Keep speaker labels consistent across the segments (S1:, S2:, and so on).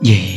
S1: di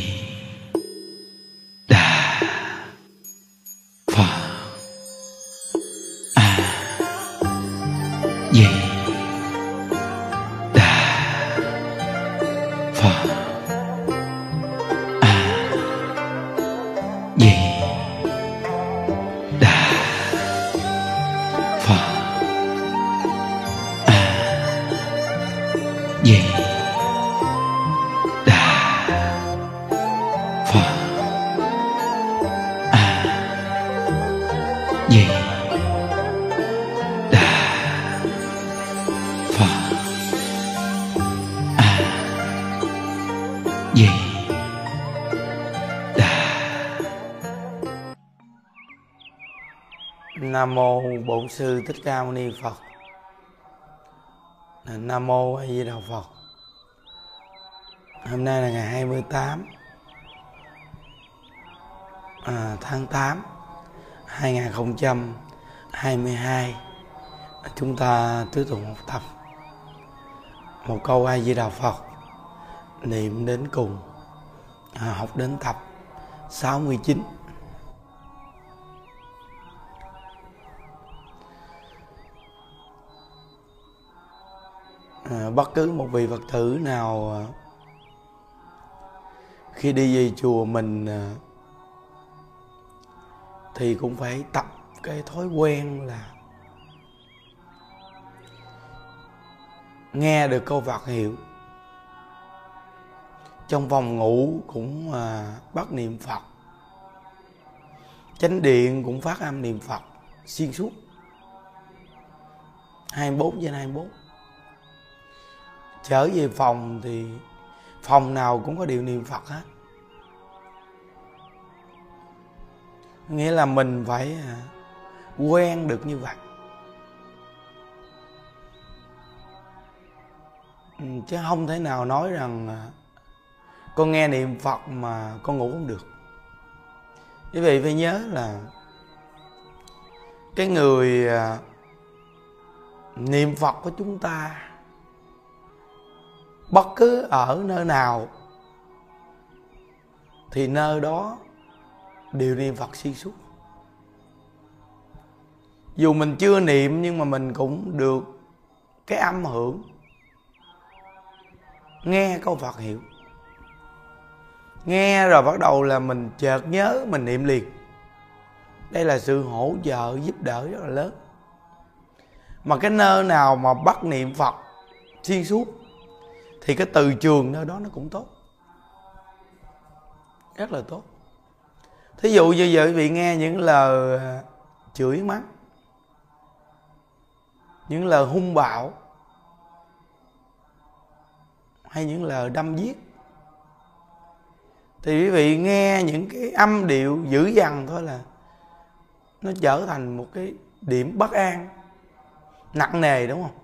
S2: Nam mô Bổn sư Thích Ca Mâu Ni Phật. Nam mô A Di Đà Phật. Hôm nay là ngày 28 à, tháng 8 2022. Chúng ta tiếp tục học tập một câu A Di Đà Phật niệm đến cùng à, học đến tập 69 à, bất cứ một vị phật tử nào à, khi đi về chùa mình à, thì cũng phải tập cái thói quen là nghe được câu Phật hiệu. Trong phòng ngủ cũng à, bắt niệm Phật. Chánh điện cũng phát âm niệm Phật xuyên suốt. 24 trên 24 trở về phòng thì phòng nào cũng có điều niệm Phật hết. Nghĩa là mình phải à, quen được như vậy. Ừ, chứ không thể nào nói rằng à, con nghe niệm Phật mà con ngủ không được. Quý vị phải nhớ là cái người à, niệm Phật của chúng ta bất cứ ở nơi nào, thì nơi đó đều niệm Phật xuyên suốt. Dù mình chưa niệm, nhưng mà mình cũng được cái âm hưởng, nghe câu Phật hiệu. Nghe rồi bắt đầu là mình chợt nhớ mình niệm liền. Đây là sự hỗ trợ giúp đỡ rất là lớn. Mà cái nơi nào mà bắt niệm Phật xuyên suốt thì cái từ trường nơi đó nó cũng tốt. Rất là tốt. Thí dụ như giờ quý vị nghe những lời à, chửi mắng, những lời hung bạo, hay những lời đâm giết, thì quý vị nghe những cái âm điệu dữ dằn thôi là nó trở thành một cái điểm bất an, nặng nề, đúng không?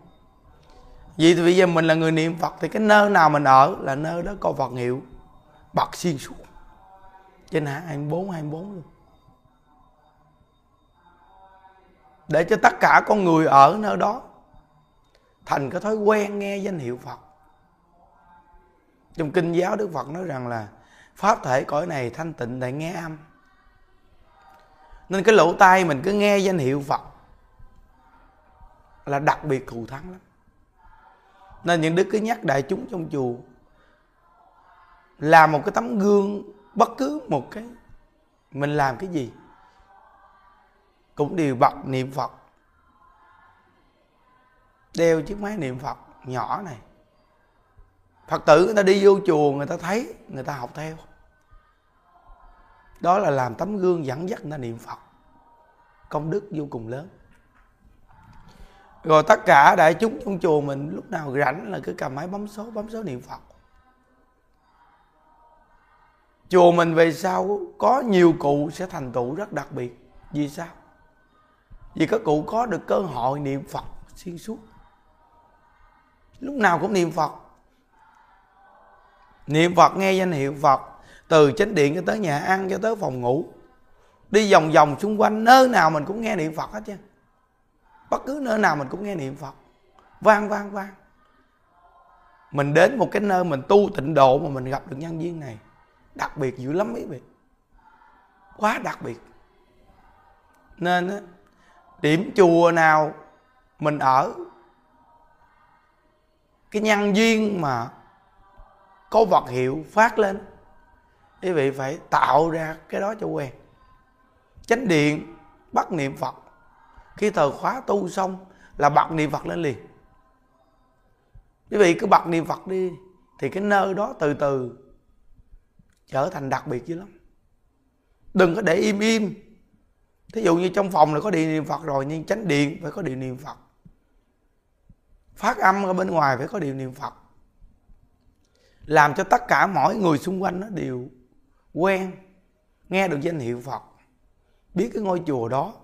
S2: Vì thì bây giờ mình là người niệm Phật thì cái nơi nào mình ở là nơi đó có Phật hiệu. Bật xuyên suốt. Trên 24 24 luôn. Để cho tất cả con người ở nơi đó thành cái thói quen nghe danh hiệu Phật. Trong kinh giáo Đức Phật nói rằng là pháp thể cõi này thanh tịnh để nghe âm. Nên cái lỗ tai mình cứ nghe danh hiệu Phật là đặc biệt thù thắng lắm nên những đức cứ nhắc đại chúng trong chùa làm một cái tấm gương bất cứ một cái mình làm cái gì. Cũng đều bật niệm phật, đeo chiếc máy niệm phật nhỏ này. Phật tử người ta đi vô chùa người ta thấy, người ta học theo. Đó là làm tấm gương dẫn dắt người ta niệm phật. Công đức vô cùng lớn rồi tất cả đại chúng trong chùa mình lúc nào rảnh là cứ cầm máy bấm số bấm số niệm phật. Chùa mình về sau có nhiều cụ sẽ thành tựu rất đặc biệt. Vì sao? Vì các cụ có được cơ hội niệm phật xuyên suốt. Lúc nào cũng niệm phật. Niệm phật, nghe danh hiệu phật, từ chánh điện cho tới nhà ăn, cho tới phòng ngủ. Đi vòng vòng xung quanh, nơi nào mình cũng nghe niệm phật hết chứ bất cứ nơi nào mình cũng nghe niệm phật. Vang vang vang. Mình đến một cái nơi mình tu tịnh độ mà mình gặp được nhân viên này. Đặc biệt dữ lắm mấy vị. Quá đặc biệt. Nên á, điểm chùa nào mình ở cái nhân duyên mà có vật hiệu phát lên quý vị phải tạo ra cái đó cho quen. Chánh điện bắt niệm phật khi thờ khóa tu xong là bật niệm phật lên liền. Quý vị cứ bật niệm phật đi, thì cái nơi đó từ từ trở thành đặc biệt dữ lắm. Đừng có để im im. Thí dụ như trong phòng là có điện niệm phật rồi, nhưng tránh điện phải có điện niệm phật. Phát âm ở bên ngoài phải có điện niệm phật. Làm cho tất cả mọi người xung quanh nó đều quen, nghe được danh hiệu phật, biết cái ngôi chùa đó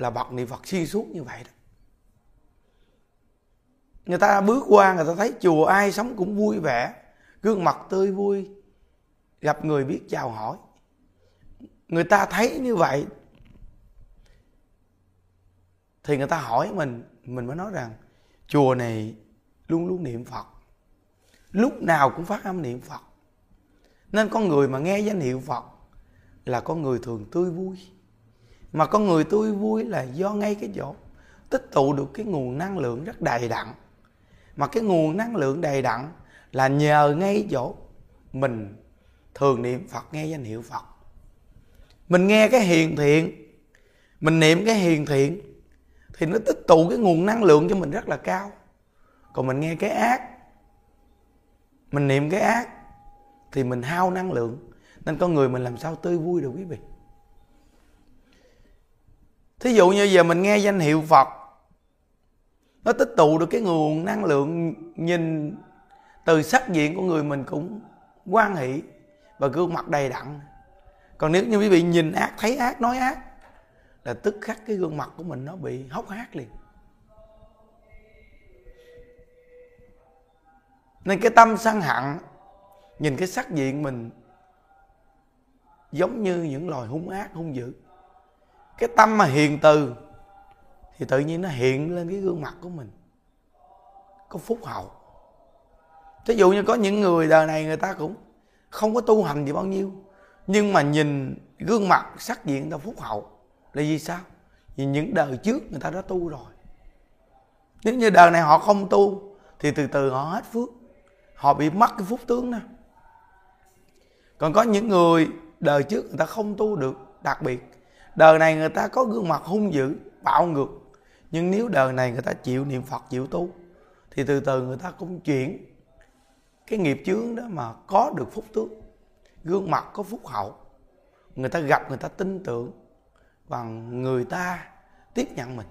S2: là bậc niệm phật xuyên suốt như vậy đó. Người ta bước qua, người ta thấy chùa ai sống cũng vui vẻ, gương mặt tươi vui, gặp người biết chào hỏi. Người ta thấy như vậy thì người ta hỏi mình mình mới nói rằng, chùa này luôn luôn niệm phật, lúc nào cũng phát âm niệm phật. Nên con người mà nghe danh hiệu phật là con người thường tươi vui mà con người tôi vui là do ngay cái chỗ tích tụ được cái nguồn năng lượng rất đầy đặn. Mà cái nguồn năng lượng đầy đặn là nhờ ngay chỗ mình thường niệm phật, nghe danh hiệu phật. Mình nghe cái hiền thiện, mình niệm cái hiền thiện thì nó tích tụ cái nguồn năng lượng cho mình rất là cao. Còn mình nghe cái ác, mình niệm cái ác thì mình hao năng lượng. Nên con người mình làm sao tươi vui được quý vị? Thí dụ như giờ mình nghe danh hiệu phật, nó tích tụ được cái nguồn năng lượng nhìn từ sắc diện của người mình cũng quan hỷ và gương mặt đầy đặn. Còn nếu như quý vị nhìn ác, thấy ác, nói ác, là tức khắc cái gương mặt của mình nó bị hốc hác liền. Nên cái tâm sân hận, nhìn cái sắc diện mình giống như những loài hung ác, hung dữ cái tâm mà hiền từ thì tự nhiên nó hiện lên cái gương mặt của mình. Có phúc hậu. Thí dụ như có những người đời này người ta cũng không có tu hành gì bao nhiêu, nhưng mà nhìn gương mặt sắc diện người ta phúc hậu là vì sao? Vì những đời trước người ta đã tu rồi. Nếu như đời này họ không tu thì từ từ họ hết phước. Họ bị mất cái phúc tướng đó. Còn có những người đời trước người ta không tu được, đặc biệt đời này người ta có gương mặt hung dữ, bạo ngược. Nhưng nếu đời này người ta chịu niệm phật, chịu tu, thì từ từ người ta cũng chuyển cái nghiệp chướng đó mà có được phúc tướng gương mặt có phúc hậu. Người ta gặp, người ta tin tưởng và người ta tiếp nhận mình.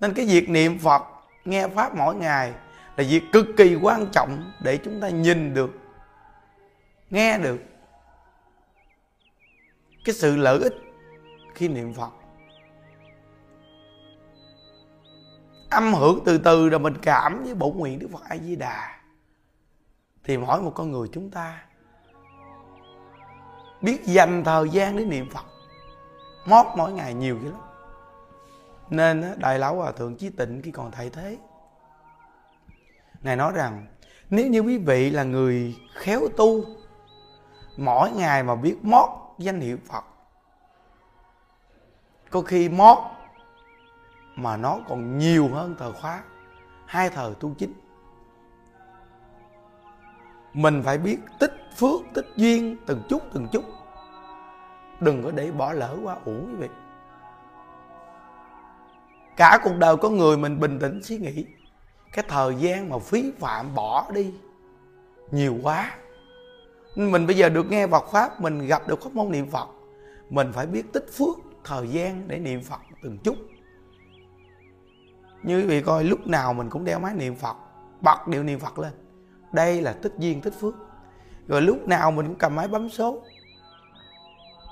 S2: Nên cái việc niệm phật, nghe pháp mỗi ngày là việc cực kỳ quan trọng để chúng ta nhìn được, nghe được cái sự lợi ích khi niệm phật. Âm hưởng từ từ rồi mình cảm với bổn nguyện đức phật a di đà thì mỗi một con người chúng ta biết dành thời gian để niệm phật. Mót mỗi ngày nhiều dữ lắm. Nên đại lão hòa thượng chí tịnh khi còn thầy thế, ngài nói rằng, nếu như quý vị là người khéo tu, mỗi ngày mà biết mót danh hiệu phật có khi mót mà nó còn nhiều hơn thờ khóa. Hai thờ tu chính. Mình phải biết tích phước, tích duyên từng chút từng chút. Đừng có để bỏ lỡ quá uổng quý vị. Cả cuộc đời có người mình bình tĩnh suy nghĩ. Cái thời gian mà phí phạm bỏ đi nhiều quá. Mình bây giờ được nghe Phật pháp, mình gặp được pháp môn niệm Phật, mình phải biết tích phước thời gian để niệm Phật từng chút. Như quý vị coi, lúc nào mình cũng đeo máy niệm Phật, bật điệu niệm Phật lên. Đây là tích duyên, tích phước. Rồi lúc nào mình cũng cầm máy bấm số.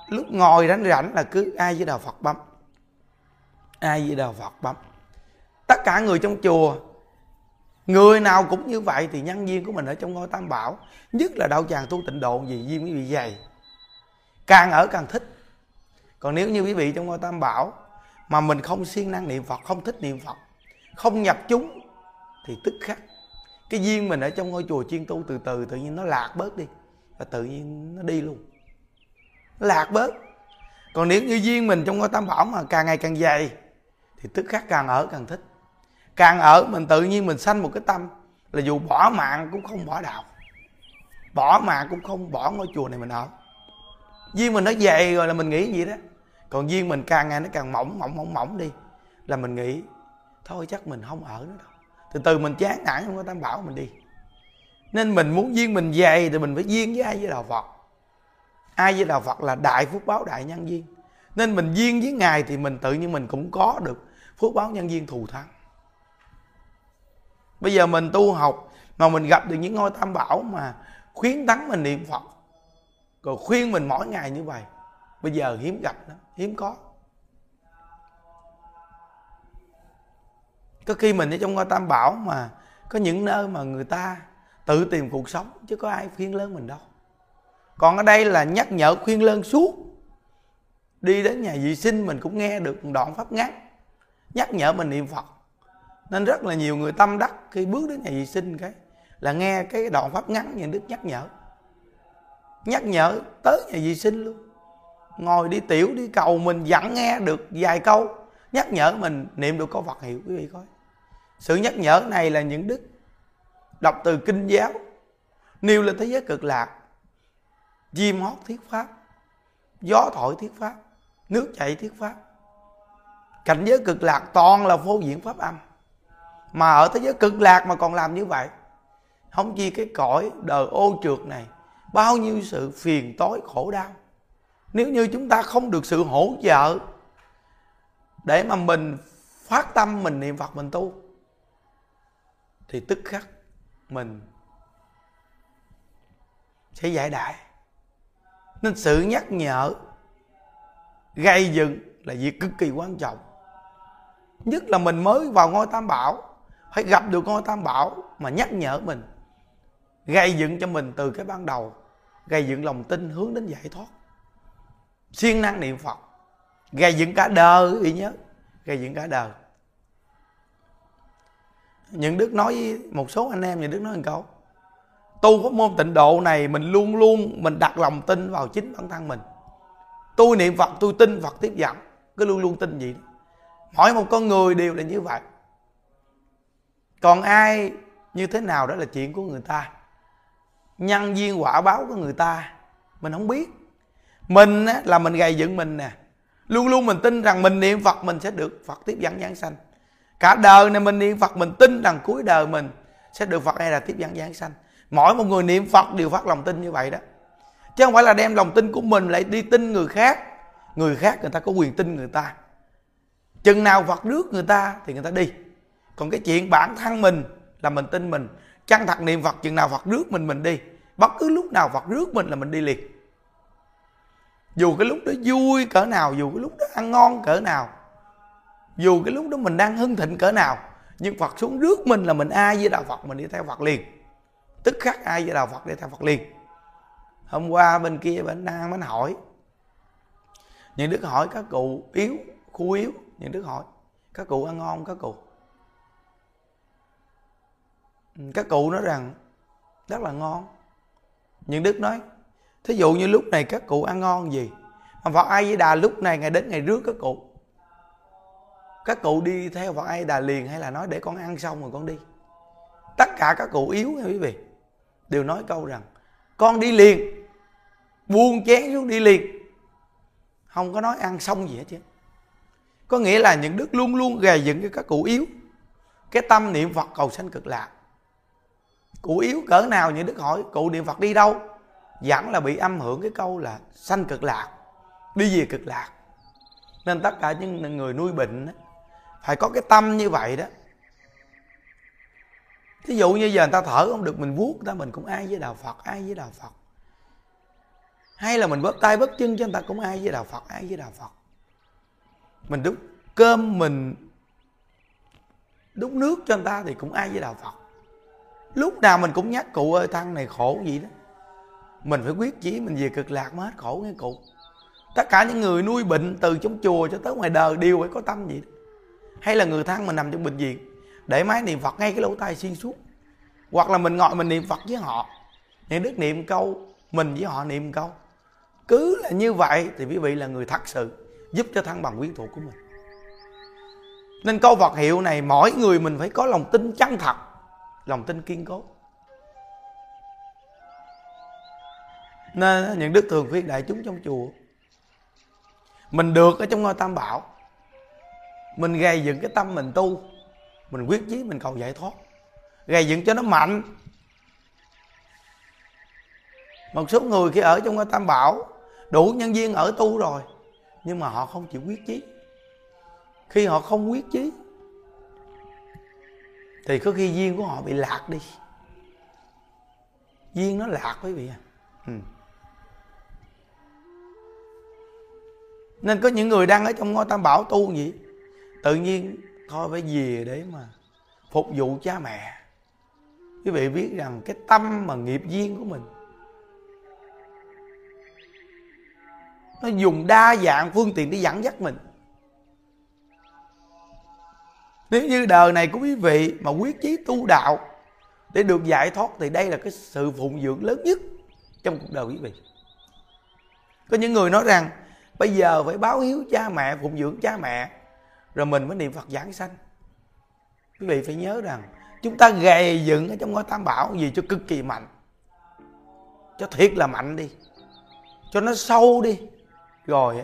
S2: Lúc ngồi rảnh rảnh là cứ ai với đạo Phật bấm. Ai với đạo Phật bấm. Tất cả người trong chùa, người nào cũng như vậy thì nhân viên của mình ở trong ngôi tam bảo, nhất là đạo tràng tu tịnh độ gì duyên quý vị dày. Càng ở càng thích còn nếu như quý vị trong ngôi tam bảo mà mình không siêng năng niệm phật, không thích niệm phật, không nhập chúng, thì tức khắc cái duyên mình ở trong ngôi chùa chuyên tu từ từ tự nhiên nó lạc bớt đi và tự nhiên nó đi luôn. Nó lạc bớt. Còn nếu như duyên mình trong ngôi tam bảo mà càng ngày càng dày, thì tức khắc càng ở càng thích. Càng ở, mình tự nhiên mình sanh một cái tâm là dù bỏ mạng cũng không bỏ đạo. Bỏ mạng cũng không bỏ ngôi chùa này mình ở. Duyên mình nó dày rồi là mình nghĩ gì đó còn duyên mình càng ngày nó càng mỏng mỏng mỏng mỏng đi, là mình nghĩ, thôi chắc mình không ở nữa đâu. Từ từ mình chán nản trong cái tam bảo mình đi. Nên mình muốn duyên mình dày thì mình phải duyên với ai với đạo phật. Ai với đạo phật là đại phước báo đại nhân duyên. Nên mình duyên với ngài thì mình tự nhiên mình cũng có được phước báo nhân duyên thù thắng. Bây giờ mình tu học mà mình gặp được những ngôi tam bảo mà khuyến tấn mình niệm phật, rồi khuyên mình mỗi ngày như vậy bây giờ hiếm gặp lắm, hiếm có. Có khi mình ở trong ngôi tam bảo mà có những nơi mà người ta tự tìm cuộc sống chứ có ai khuyên lớn mình đâu. Còn ở đây là nhắc nhở khuyên lơn suốt. Đi đến nhà vệ sinh mình cũng nghe được một đoạn pháp ngắn nhắc nhở mình niệm phật. Nên rất là nhiều người tâm đắc khi bước đến nhà vệ sinh cái là nghe cái đoạn pháp ngắn nhà đức nhắc nhở. Nhắc nhở tới nhà vệ sinh luôn ngồi đi tiểu đi cầu mình vẫn nghe được vài câu. Nhắc nhở mình, niệm được câu Phật hiệu, quý vị coi. Sự nhắc nhở này là những đức đọc từ kinh giáo. Nêu lên thế giới cực lạc. Chim hót thiết pháp. Gió thổi thiết pháp. Nước chảy thiết pháp. Cảnh giới cực lạc toàn là phô diễn pháp âm. Mà ở thế giới cực lạc mà còn làm như vậy. Không chi cái cõi đời ô trượt này. Bao nhiêu sự phiền tối khổ đau nếu như chúng ta không được sự hỗ trợ để mà mình phát tâm, mình niệm phật, mình tu, thì tức khắc mình sẽ giải đại. Nên sự nhắc nhở, gây dựng là việc cực kỳ quan trọng. Nhất là mình mới vào ngôi tam bảo, phải gặp được ngôi tam bảo mà nhắc nhở mình, gây dựng cho mình từ cái ban đầu, gây dựng lòng tin hướng đến giải thoát siêng năng niệm phật. Gây dựng cả đời quý nhớ. Gây dựng cả đời. Những đức nói với một số anh em, những đức nói một câu. Tu có môn tịnh độ này, mình luôn luôn, mình đặt lòng tin vào chính bản thân mình. Tôi niệm phật, tôi tin phật tiếp dẫn cứ luôn luôn tin gì mỗi một con người đều là như vậy. Còn ai như thế nào đó là chuyện của người ta. Nhân duyên quả báo của người ta, mình không biết mình á, là mình gầy dựng mình nè. Luôn luôn mình tin rằng mình niệm phật mình sẽ được phật tiếp dẫn giảng sanh. Cả đời này mình niệm phật mình tin rằng cuối đời mình sẽ được phật hay là tiếp dẫn giảng sanh. Mỗi một người niệm phật đều phát lòng tin như vậy đó. Chứ không phải là đem lòng tin của mình lại đi tin người khác. Người khác người ta có quyền tin người ta. Chừng nào phật rước người ta thì người ta đi. Còn cái chuyện bản thân mình là mình tin mình. Chăng thật niệm phật chừng nào phật rước mình mình đi. Bất cứ lúc nào phật rước mình là mình đi liền dù cái lúc đó vui cỡ nào, dù cái lúc đó ăn ngon cỡ nào, dù cái lúc đó mình đang hưng thịnh cỡ nào, nhưng phật xuống rước mình là mình ai với đạo phật mình đi theo phật liền. Tức khắc ai với đạo phật đi theo phật liền. Hôm qua bên kia bên đang bên hỏi, những đức hỏi các cụ yếu, khu yếu, những đức hỏi, các cụ ăn ngon các cụ? Các cụ nói rằng, rất là ngon. Những đức nói thí dụ như lúc này các cụ ăn ngon gì? Mà phật ai với đà lúc này, ngày đến ngày rước các cụ. Các cụ đi theo phật ai đà liền hay là nói để con ăn xong rồi con đi? Tất cả các cụ yếu nha quý vị. Đều nói câu rằng, con đi liền. Buông chén xuống đi liền. Không có nói ăn xong gì hết chứ. Có nghĩa là những đức luôn luôn gầy dựng cho các cụ yếu. Cái tâm niệm phật cầu sanh cực lạc. Cụ yếu cỡ nào, những đức hỏi, cụ niệm phật đi đâu? Vẫn là bị âm hưởng cái câu là sanh cực lạc. Đi về cực lạc. Nên tất cả những người nuôi bệnh đó, phải có cái tâm như vậy đó. Thí dụ như giờ người ta thở không được mình vuốt người ta mình cũng ai với đạo phật ai với đạo phật. Hay là mình bóp tay bóp chân cho người ta cũng ai với đạo phật ai với đạo phật. Mình đút cơm mình đút nước cho người ta thì cũng ai với đạo phật. Lúc nào mình cũng nhắc cụ ơi thân này khổ gì đó mình phải quyết chí mình về cực lạc mới hết khổ nghe cụ. Tất cả những người nuôi bệnh từ trong chùa cho tới ngoài đời đều phải có tâm gì hay là người thân mình nằm trong bệnh viện, để máy niệm phật ngay cái lỗ tai xuyên suốt. Hoặc là mình ngồi mình niệm phật với họ niệm đức niệm câu, mình với họ niệm câu. Cứ là như vậy thì quý vị là người thật sự, giúp cho thăng bằng quyến thuộc của mình. Nên câu Phật hiệu này, mỗi người mình phải có lòng tin chân thật, lòng tin kiên cố. Nên những đức thường khuyên đại chúng trong chùa. Mình được ở trong ngôi tam bảo. Mình gây dựng cái tâm mình tu. Mình quyết chí, mình cầu giải thoát. Gây dựng cho nó mạnh. Một số người khi ở trong ngôi tam bảo, đủ nhân viên ở tu rồi, nhưng mà họ không chịu quyết chí. Khi họ không quyết chí, thì có khi duyên của họ bị lạc đi. Duyên nó lạc quý vị à ừ. Nên có những người đang ở trong ngôi tam bảo tu gì tự nhiên, thôi phải về để mà phục vụ cha mẹ. Quý vị biết rằng cái tâm mà nghiệp duyên của mình, nó dùng đa dạng phương tiện để dẫn dắt mình. Nếu như đời này của quý vị mà quyết chí tu đạo để được giải thoát thì đây là cái sự phụng dưỡng lớn nhất trong cuộc đời quý vị. Có những người nói rằng bây giờ phải báo hiếu cha mẹ, phụng dưỡng cha mẹ. Rồi mình mới niệm phật giảng sanh. Quý vị phải nhớ rằng, chúng ta gầy dựng ở trong ngôi tam bảo gì cho cực kỳ mạnh. Cho thiệt là mạnh đi. Cho nó sâu đi. Rồi,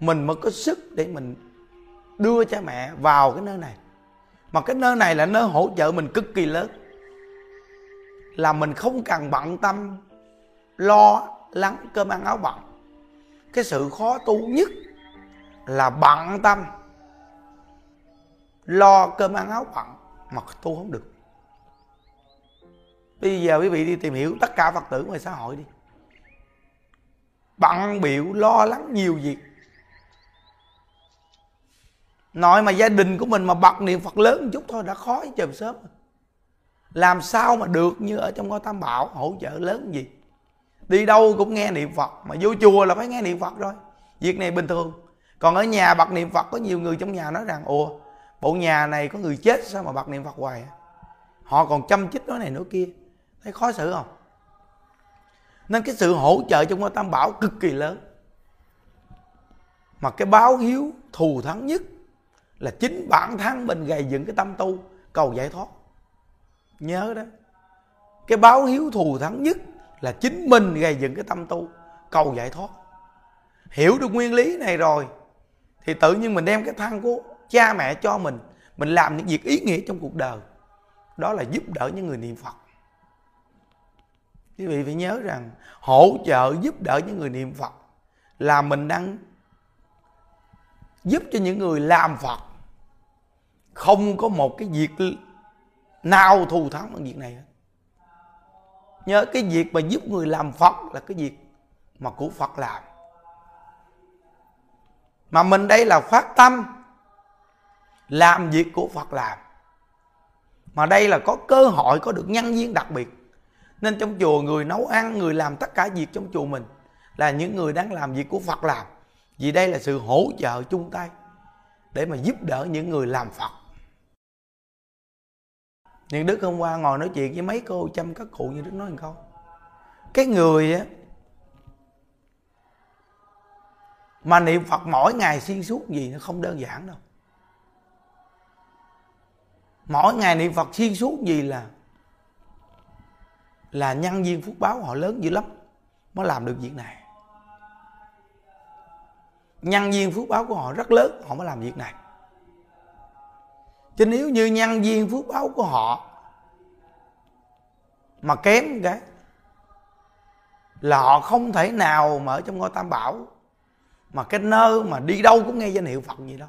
S2: mình mới có sức để mình đưa cha mẹ vào cái nơi này. Mà cái nơi này là nơi hỗ trợ mình cực kỳ lớn. Là mình không cần bận tâm, lo lắng cơm ăn áo bận. Cái sự khó tu nhất là bận tâm. Lo cơm ăn áo bận mà tu không được. Bây giờ quý vị đi tìm hiểu tất cả phật tử ngoài xã hội đi. Bận biểu, lo lắng nhiều việc. Nội mà gia đình của mình mà bật niệm phật lớn một chút thôi đã khó với sớm làm sao mà được như ở trong ngôi tam bảo hỗ trợ lớn gì? Đi đâu cũng nghe niệm phật, mà vô chùa là phải nghe niệm phật rồi. Việc này bình thường. Còn ở nhà bật niệm phật, có nhiều người trong nhà nói rằng ồ bộ nhà này có người chết sao mà bật niệm phật hoài à? họ còn chăm chích nói này nói kia. Thấy khó xử không? Nên cái sự hỗ trợ trong ngôi tam bảo cực kỳ lớn. Mà cái báo hiếu thù thắng nhất là chính bản thân mình gây dựng cái tâm tu cầu giải thoát. Nhớ đó. Cái báo hiếu thù thắng nhất là chính mình gây dựng cái tâm tu. Cầu giải thoát. Hiểu được nguyên lý này rồi, thì tự nhiên mình đem cái thân của cha mẹ cho mình mình làm những việc ý nghĩa trong cuộc đời. Đó là giúp đỡ những người niệm phật. Quý vị phải nhớ rằng, hỗ trợ giúp đỡ những người niệm phật là mình đang giúp cho những người làm phật không có một cái việc nào thù thắng bằng việc này hết nhớ cái việc mà giúp người làm phật là cái việc mà của phật làm. Mà mình đây là phát tâm làm việc của phật làm. Mà đây là có cơ hội, có được nhân viên đặc biệt. Nên trong chùa người nấu ăn, người làm tất cả việc trong chùa mình là những người đang làm việc của phật làm. Vì đây là sự hỗ trợ chung tay để mà giúp đỡ những người làm phật nhưng đức hôm qua ngồi nói chuyện với mấy cô chăm các cụ như đức nói một câu cái người á, mà niệm phật mỗi ngày xuyên suốt gì nó không đơn giản đâu. Mỗi ngày niệm phật xuyên suốt gì là là nhân viên phước báo họ lớn dữ lắm, mới làm được việc này. Nhân viên phước báo của họ rất lớn, họ mới làm việc này chứ nếu như nhân viên phước báo của họ mà kém cái là họ không thể nào mà ở trong ngôi tam bảo, mà cái nơi mà đi đâu cũng nghe danh hiệu phật gì đâu.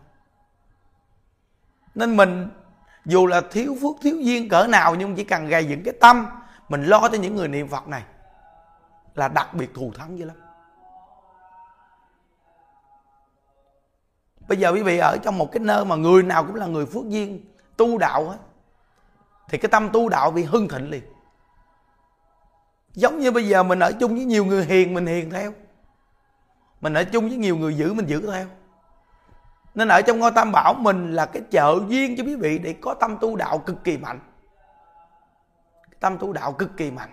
S2: Nên mình, dù là thiếu phước, thiếu duyên cỡ nào, nhưng chỉ cần gây dựng cái tâm, mình lo cho những người niệm phật này, là đặc biệt thù thắng dữ lắm. Bây giờ quý vị ở trong một cái nơi mà người nào cũng là người phước duyên, tu đạo hết, thì cái tâm tu đạo bị hưng thịnh liền. Giống như bây giờ mình ở chung với nhiều người hiền, mình hiền theo. Mình ở chung với nhiều người giữ mình giữ theo. Nên ở trong ngôi tam bảo mình là cái trợ duyên cho quý vị để có tâm tu đạo cực kỳ mạnh. Tâm tu đạo cực kỳ mạnh.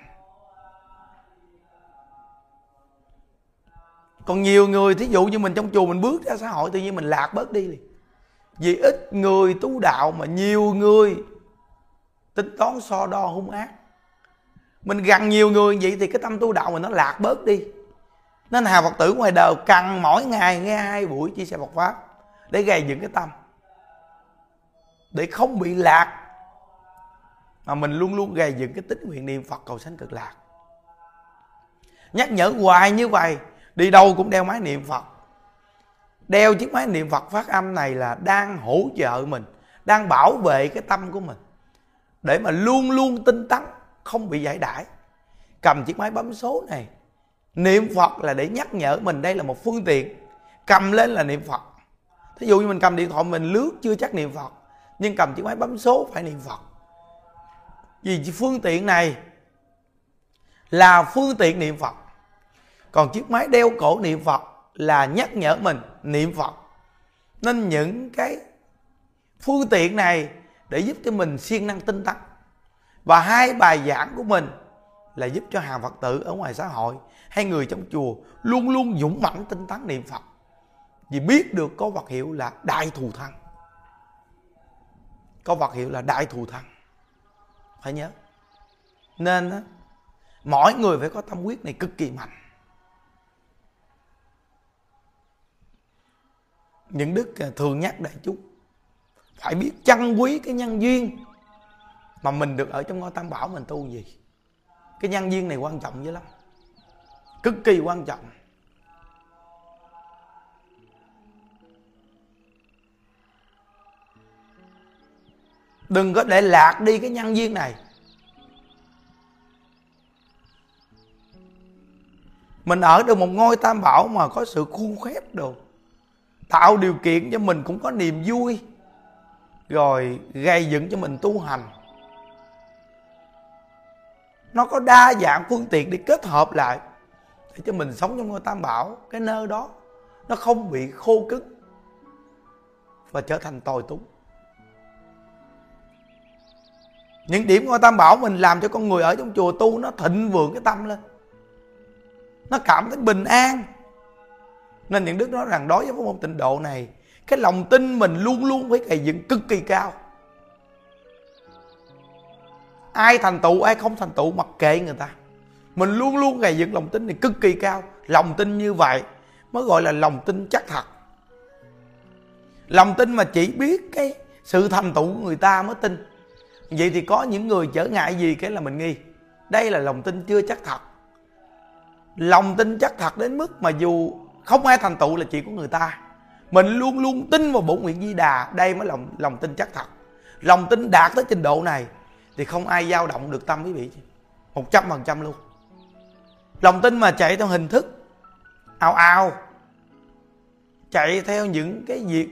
S2: Còn nhiều người, thí dụ như mình trong chùa mình bước ra xã hội, tự nhiên mình lạc bớt đi liền. Vì ít người tu đạo mà nhiều người tính toán so đo hung ác. Mình gần nhiều người vậy thì cái tâm tu đạo mình nó lạc bớt đi. Nên hà phật tử ngoài đời cần mỗi ngày nghe hai buổi chia sẻ Phật pháp để gây dựng cái tâm. Để không bị lạc. Mà mình luôn luôn gây dựng cái tích nguyện niệm Phật cầu sanh cực lạc. Nhắc nhở hoài như vậy đi đâu cũng đeo máy niệm Phật. Đeo chiếc máy niệm Phật phát âm này là đang hỗ trợ mình, đang bảo vệ cái tâm của mình. Để mà luôn luôn tinh tấn, không bị giải đãi. Cầm chiếc máy bấm số này, niệm phật là để nhắc nhở mình đây là một phương tiện. Cầm lên là niệm phật. Thí dụ như mình cầm điện thoại mình lướt chưa chắc niệm phật, nhưng cầm chiếc máy bấm số phải niệm phật. Vì phương tiện này là phương tiện niệm phật còn chiếc máy đeo cổ niệm phật là nhắc nhở mình niệm phật. Nên những cái phương tiện này để giúp cho mình siêng năng tinh tấn. Và hai bài giảng của mình là giúp cho hàng phật tử ở ngoài xã hội hay người trong chùa luôn luôn dũng mãnh tinh tấn niệm phật. Vì biết được có vật hiệu là đại thù thân có vật hiệu là đại thù thân phải nhớ. Nên á, mỗi người phải có tâm quyết này cực kỳ mạnh. Những đức à, thường nhắc đại chúng. Phải biết trân quý cái nhân duyên mà mình được ở trong ngôi tam bảo mình tu gì. Cái nhân duyên này quan trọng dữ lắm. Cực kỳ quan trọng. Đừng có để lạc đi cái nhân duyên này. Mình ở được một ngôi tam bảo mà có sự khuôn khép đồ tạo điều kiện cho mình cũng có niềm vui, rồi gây dựng cho mình tu hành. Nó có đa dạng phương tiện để kết hợp lại để cho mình sống trong ngôi tam bảo, cái nơi đó nó không bị khô cứng và trở thành tồi túng. Những điểm ngôi tam bảo mình làm cho con người ở trong chùa tu nó thịnh vượng cái tâm lên. Nó cảm thấy bình an nên những đức nói rằng đối với môn tịnh độ này, cái lòng tin mình luôn luôn phải cày dựng cực kỳ cao. Ai thành tựu, ai không thành tựu, mặc kệ người ta. Mình luôn luôn gây dựng lòng tin này cực kỳ cao. Lòng tin như vậy mới gọi là lòng tin chắc thật. Lòng tin mà chỉ biết cái sự thành tựu của người ta mới tin. Vậy thì có những người trở ngại gì cái là mình nghi? Đây là lòng tin chưa chắc thật. Lòng tin chắc thật đến mức mà dù không ai thành tựu là chuyện của người ta. Mình luôn luôn tin vào bổn nguyện di đà. Đây mới lòng lòng tin chắc thật. Lòng tin đạt tới trình độ này thì không ai dao động được tâm quý vị. Một trăm phần trăm luôn. Lòng tin mà chạy theo hình thức ao ao chạy theo những cái việc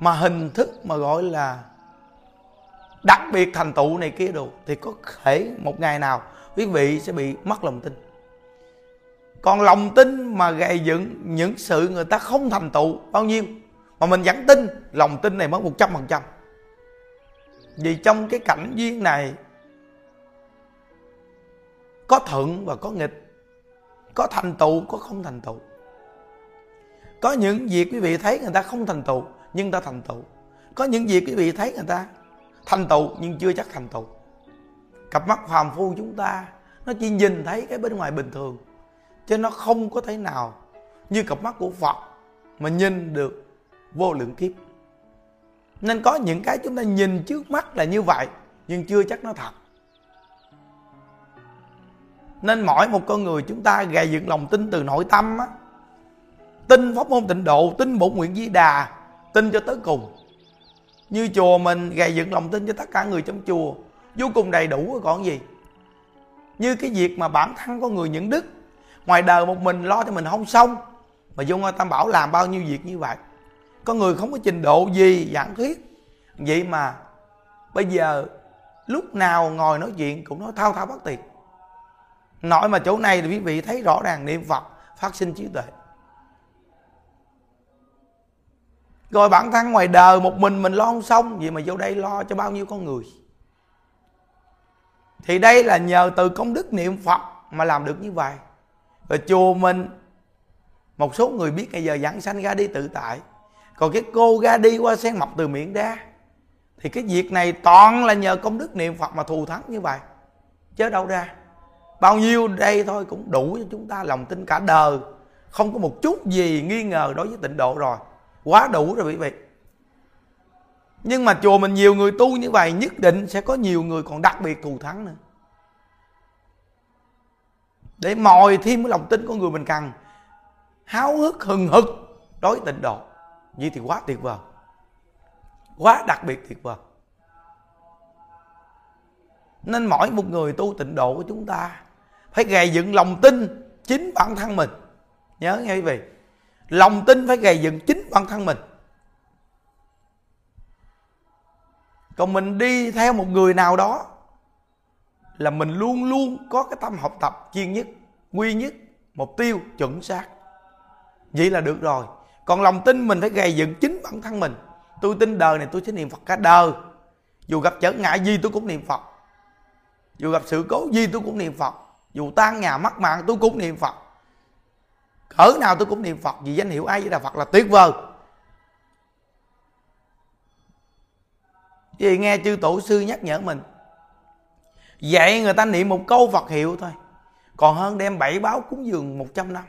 S2: mà hình thức mà gọi là đặc biệt thành tựu này kia đồ thì có thể một ngày nào quý vị sẽ bị mất lòng tin. Còn lòng tin mà gây dựng những sự người ta không thành tựu, bao nhiêu? Mà mình vẫn tin, lòng tin này mất một trăm phần trăm. Vì trong cái cảnh duyên này, có thuận và có nghịch, có thành tựu, có không thành tựu. Có những việc quý vị thấy người ta không thành tựu, nhưng ta thành tựu. Có những việc quý vị thấy người ta thành tựu nhưng chưa chắc thành tựu. Cặp mắt phàm phu chúng ta, nó chỉ nhìn thấy cái bên ngoài bình thường, chứ nó không có thể nào như cặp mắt của phật mà nhìn được vô lượng kiếp. Nên có những cái chúng ta nhìn trước mắt là như vậy, nhưng chưa chắc nó thật. Nên mỗi một con người chúng ta gầy dựng lòng tin từ nội tâm á, tin pháp môn tịnh độ, tin bổn nguyện di đà, tin cho tới cùng như chùa mình, gầy dựng lòng tin cho tất cả người trong chùa. Vô cùng đầy đủ, còn gì? Như cái việc mà bản thân con người những đức. Ngoài đời một mình lo cho mình không xong, mà vô ngôi tam bảo làm bao nhiêu việc như vậy. Có người không có trình độ gì, giảng thuyết. Vậy mà bây giờ lúc nào ngồi nói chuyện cũng nói thao thao bất tuyệt. Nói mà chỗ này thì quý vị thấy rõ ràng niệm phật phát sinh trí tuệ. Rồi bản thân ngoài đời một mình mình lo không xong, vậy mà vô đây lo cho bao nhiêu con người? Thì đây là nhờ từ công đức niệm phật mà làm được như vậy. Rồi chùa mình, một số người biết bây giờ giảng sanh ra đi tự tại. Còn cái cô ra đi qua sen mọc từ miệng ra thì cái việc này toàn là nhờ công đức niệm phật mà thù thắng như vậy. Chứ đâu ra. Bao nhiêu đây thôi cũng đủ cho chúng ta lòng tin cả đời. Không có một chút gì nghi ngờ đối với tịnh độ rồi quá đủ rồi quý vị. Nhưng mà chùa mình nhiều người tu như vậy, nhất định sẽ có nhiều người còn đặc biệt thù thắng nữa. Để mồi thêm cái lòng tin của người mình cần háo hức, hừng hực đối tịnh độ. Vậy thì quá tuyệt vời. Quá đặc biệt tuyệt vời. Nên mỗi một người tu tịnh độ của chúng ta phải gầy dựng lòng tin chính bản thân mình. Nhớ nghe quý vị lòng tin phải gầy dựng chính bản thân mình. Còn mình đi theo một người nào đó là mình luôn luôn có cái tâm học tập chuyên nhất, quy nhất, mục tiêu, chuẩn xác. Vậy là được rồi. Còn lòng tin mình phải gầy dựng chính bản thân mình. Tôi tin đời này tôi sẽ niệm phật cả đời. Dù gặp trở ngại gì tôi cũng niệm phật. Dù gặp sự cố gì tôi cũng niệm phật. Dù tan nhà mất mạng tôi cũng niệm phật ở nào tôi cũng niệm phật, vì danh hiệu ai với đà phật là tuyệt vời. Vì nghe chư tổ sư nhắc nhở mình, dạy người ta niệm một câu phật hiệu thôi, còn hơn đem bảy báo cúng dường 100 năm.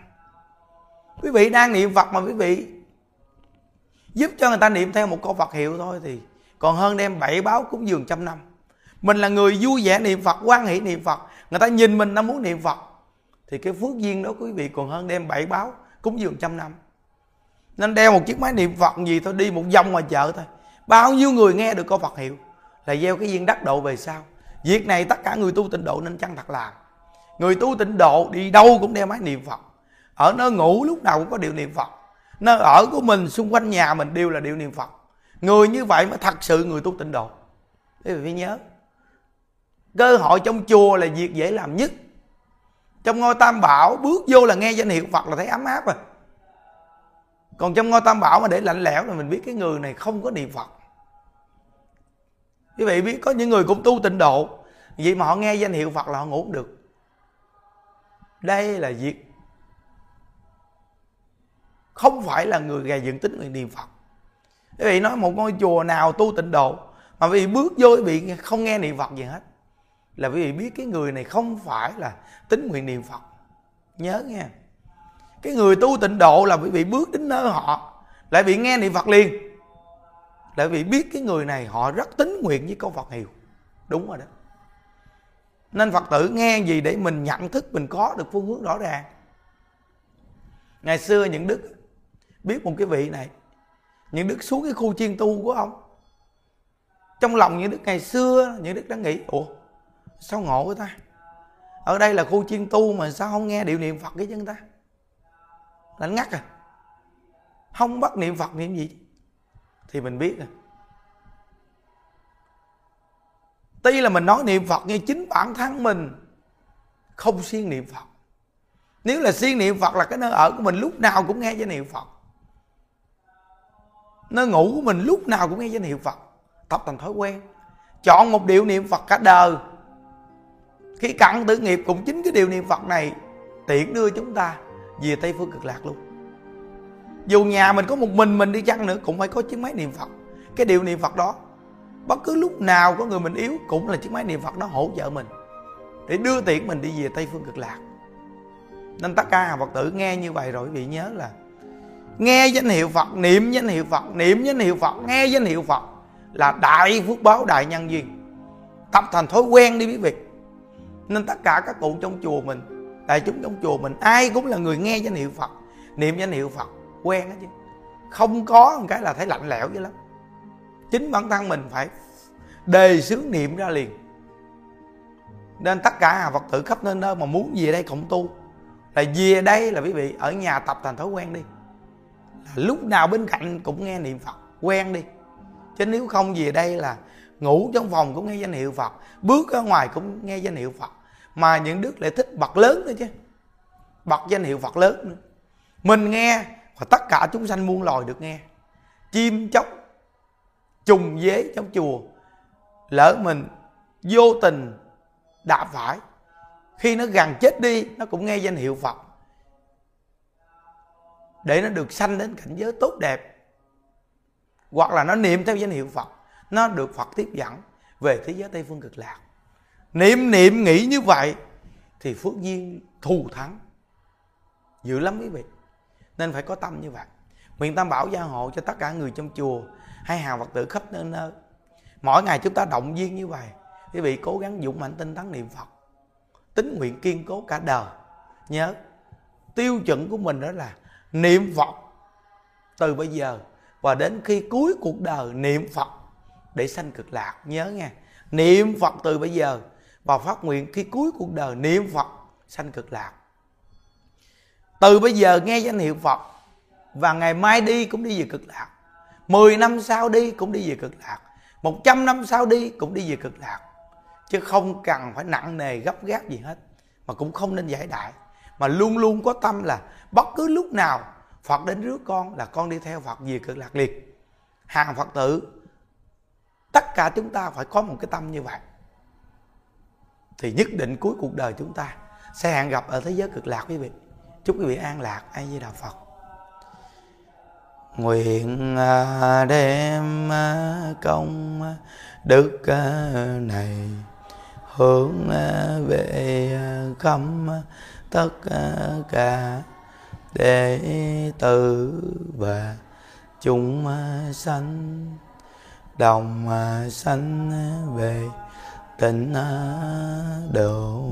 S2: Quý vị đang niệm phật mà quý vị giúp cho người ta niệm theo một câu phật hiệu thôi thì còn hơn đem bảy báo cúng dường trăm năm. Mình là người vui vẻ niệm phật quan hỷ niệm phật. Người ta nhìn mình nó muốn niệm phật thì cái phước duyên đó quý vị còn hơn đem bảy báo, cúng dường trăm năm. Nên đeo một chiếc máy niệm phật gì thôi, đi một vòng ngoài chợ thôi. Bao nhiêu người nghe được câu phật hiệu là gieo cái duyên đắc độ về sau. Việc này tất cả người tu tịnh độ nên chăng thật làm người tu tịnh độ đi đâu cũng đeo máy niệm phật. Ở nơi ngủ lúc nào cũng có điều niệm phật. Nơi ở của mình, xung quanh nhà mình đều là điều niệm phật. Người như vậy mới thật sự người tu tịnh độ. Quý vị phải nhớ, cơ hội trong chùa là việc dễ làm nhất trong ngôi tam bảo, bước vô là nghe danh hiệu phật là thấy ấm áp rồi. Còn trong ngôi tam bảo mà để lạnh lẽo là mình biết cái người này không có niệm phật. Quý vị biết có những người cũng tu tịnh độ, vậy mà họ nghe danh hiệu phật là họ ngủ được. Đây là việc không phải là người gầy dựng tính người niệm phật. Quý vị nói một ngôi chùa nào tu tịnh độ, mà quý vị bước vô quý vị không nghe niệm phật gì hết là quý vị biết cái người này không phải là tính nguyện niệm phật. Nhớ nghe. Cái người tu tịnh độ là quý vị bước đến nơi họ, lại bị nghe niệm phật liền. Lại bị biết cái người này họ rất tính nguyện với câu phật hiệu đúng rồi đó. Nên phật tử nghe gì để mình nhận thức mình có được phương hướng rõ ràng. Ngày xưa những đức biết một cái vị này. Những đức xuống cái khu chiên tu của ông. Trong lòng những đức ngày xưa, những đức đã nghĩ, ủa sao ngộ với ta? Ở đây là khu chiên tu mà sao không nghe điệu niệm phật cái chân ta? Là ngắt à? Không bắt niệm phật niệm gì? Thì mình biết rồi. Tuy là mình nói niệm phật nhưng chính bản thân mình không siêng niệm phật. Nếu là siêng niệm phật là cái nơi ở của mình lúc nào cũng nghe danh hiệu phật. Nơi ngủ của mình lúc nào cũng nghe danh hiệu phật. Tập thành thói quen. Chọn một điệu niệm phật cả đời khi cận tử nghiệp cũng chính cái điều niệm phật này tiện đưa chúng ta về tây phương cực lạc luôn. Dù nhà mình có một mình mình đi chăng nữa cũng phải có chiếc máy niệm phật. Cái điều niệm phật đó, bất cứ lúc nào có người mình yếu cũng là chiếc máy niệm phật đó hỗ trợ mình để đưa tiện mình đi về tây phương cực lạc. Nên tất cả phật tử nghe như vậy rồi quý vị nhớ là nghe danh hiệu phật, niệm danh hiệu phật, niệm danh hiệu phật, nghe danh hiệu phật là đại phước báo đại nhân duyên. Tập thành thói quen đi quý vị nên tất cả các cụ trong chùa mình đại chúng trong chùa mình, ai cũng là người nghe danh hiệu phật, niệm danh hiệu phật, quen hết chứ. Không có một cái là thấy lạnh lẽo dữ lắm. Chính bản thân mình phải đề xướng niệm ra liền. Nên tất cả phật tử khắp nơi nơi mà muốn về đây cộng tu, là về đây là quý vị, ở nhà tập thành thói quen đi. Là lúc nào bên cạnh cũng nghe niệm phật, quen đi. Chứ nếu không về đây là ngủ trong phòng cũng nghe danh hiệu phật, bước ra ngoài cũng nghe danh hiệu phật mà những đức lại thích bậc lớn nữa chứ. Bậc danh hiệu phật lớn nữa. Mình nghe và tất cả chúng sanh muôn loài được nghe. Chim chóc, trùng dế trong chùa, lỡ mình vô tình đạp phải khi nó gần chết đi, nó cũng nghe danh hiệu phật. Để nó được sanh đến cảnh giới tốt đẹp. Hoặc là nó niệm theo danh hiệu phật, nó được phật tiếp dẫn về thế giới tây phương cực lạc niệm niệm, nghĩ như vậy thì phước duyên thù thắng. Dữ lắm quý vị. Nên phải có tâm như vậy. Nguyện tam bảo gia hộ cho tất cả người trong chùa hay hàng phật tử khắp nơi nơi. Mỗi ngày chúng ta động viên như vậy, quý vị cố gắng dũng mạnh tinh tấn niệm phật. Tính nguyện kiên cố cả đời. Nhớ, tiêu chuẩn của mình đó là niệm phật từ bây giờ và đến khi cuối cuộc đời niệm phật để sanh cực lạc. Nhớ nghe, niệm phật từ bây giờ và phát nguyện khi cuối cuộc đời niệm phật sanh cực lạc. Từ bây giờ nghe danh hiệu phật và ngày mai đi cũng đi về cực lạc. 10 năm sau đi cũng đi về cực lạc. 100 năm sau đi cũng đi về cực lạc. Chứ không cần phải nặng nề gấp gáp gì hết. Mà cũng không nên giải đại. Mà luôn luôn có tâm là bất cứ lúc nào Phật đến rước con là con đi theo Phật về cực lạc liệt hàng Phật tử, tất cả chúng ta phải có một cái tâm như vậy thì nhất định cuối cuộc đời chúng ta sẽ hẹn gặp ở thế giới cực lạc quý vị. Chúc quý vị an lạc. Ai di đà phật. Nguyện à, đem à, công đức à, này hướng về khắp tất cả đệ tử và chúng sanh, đồng sanh về tịnh độ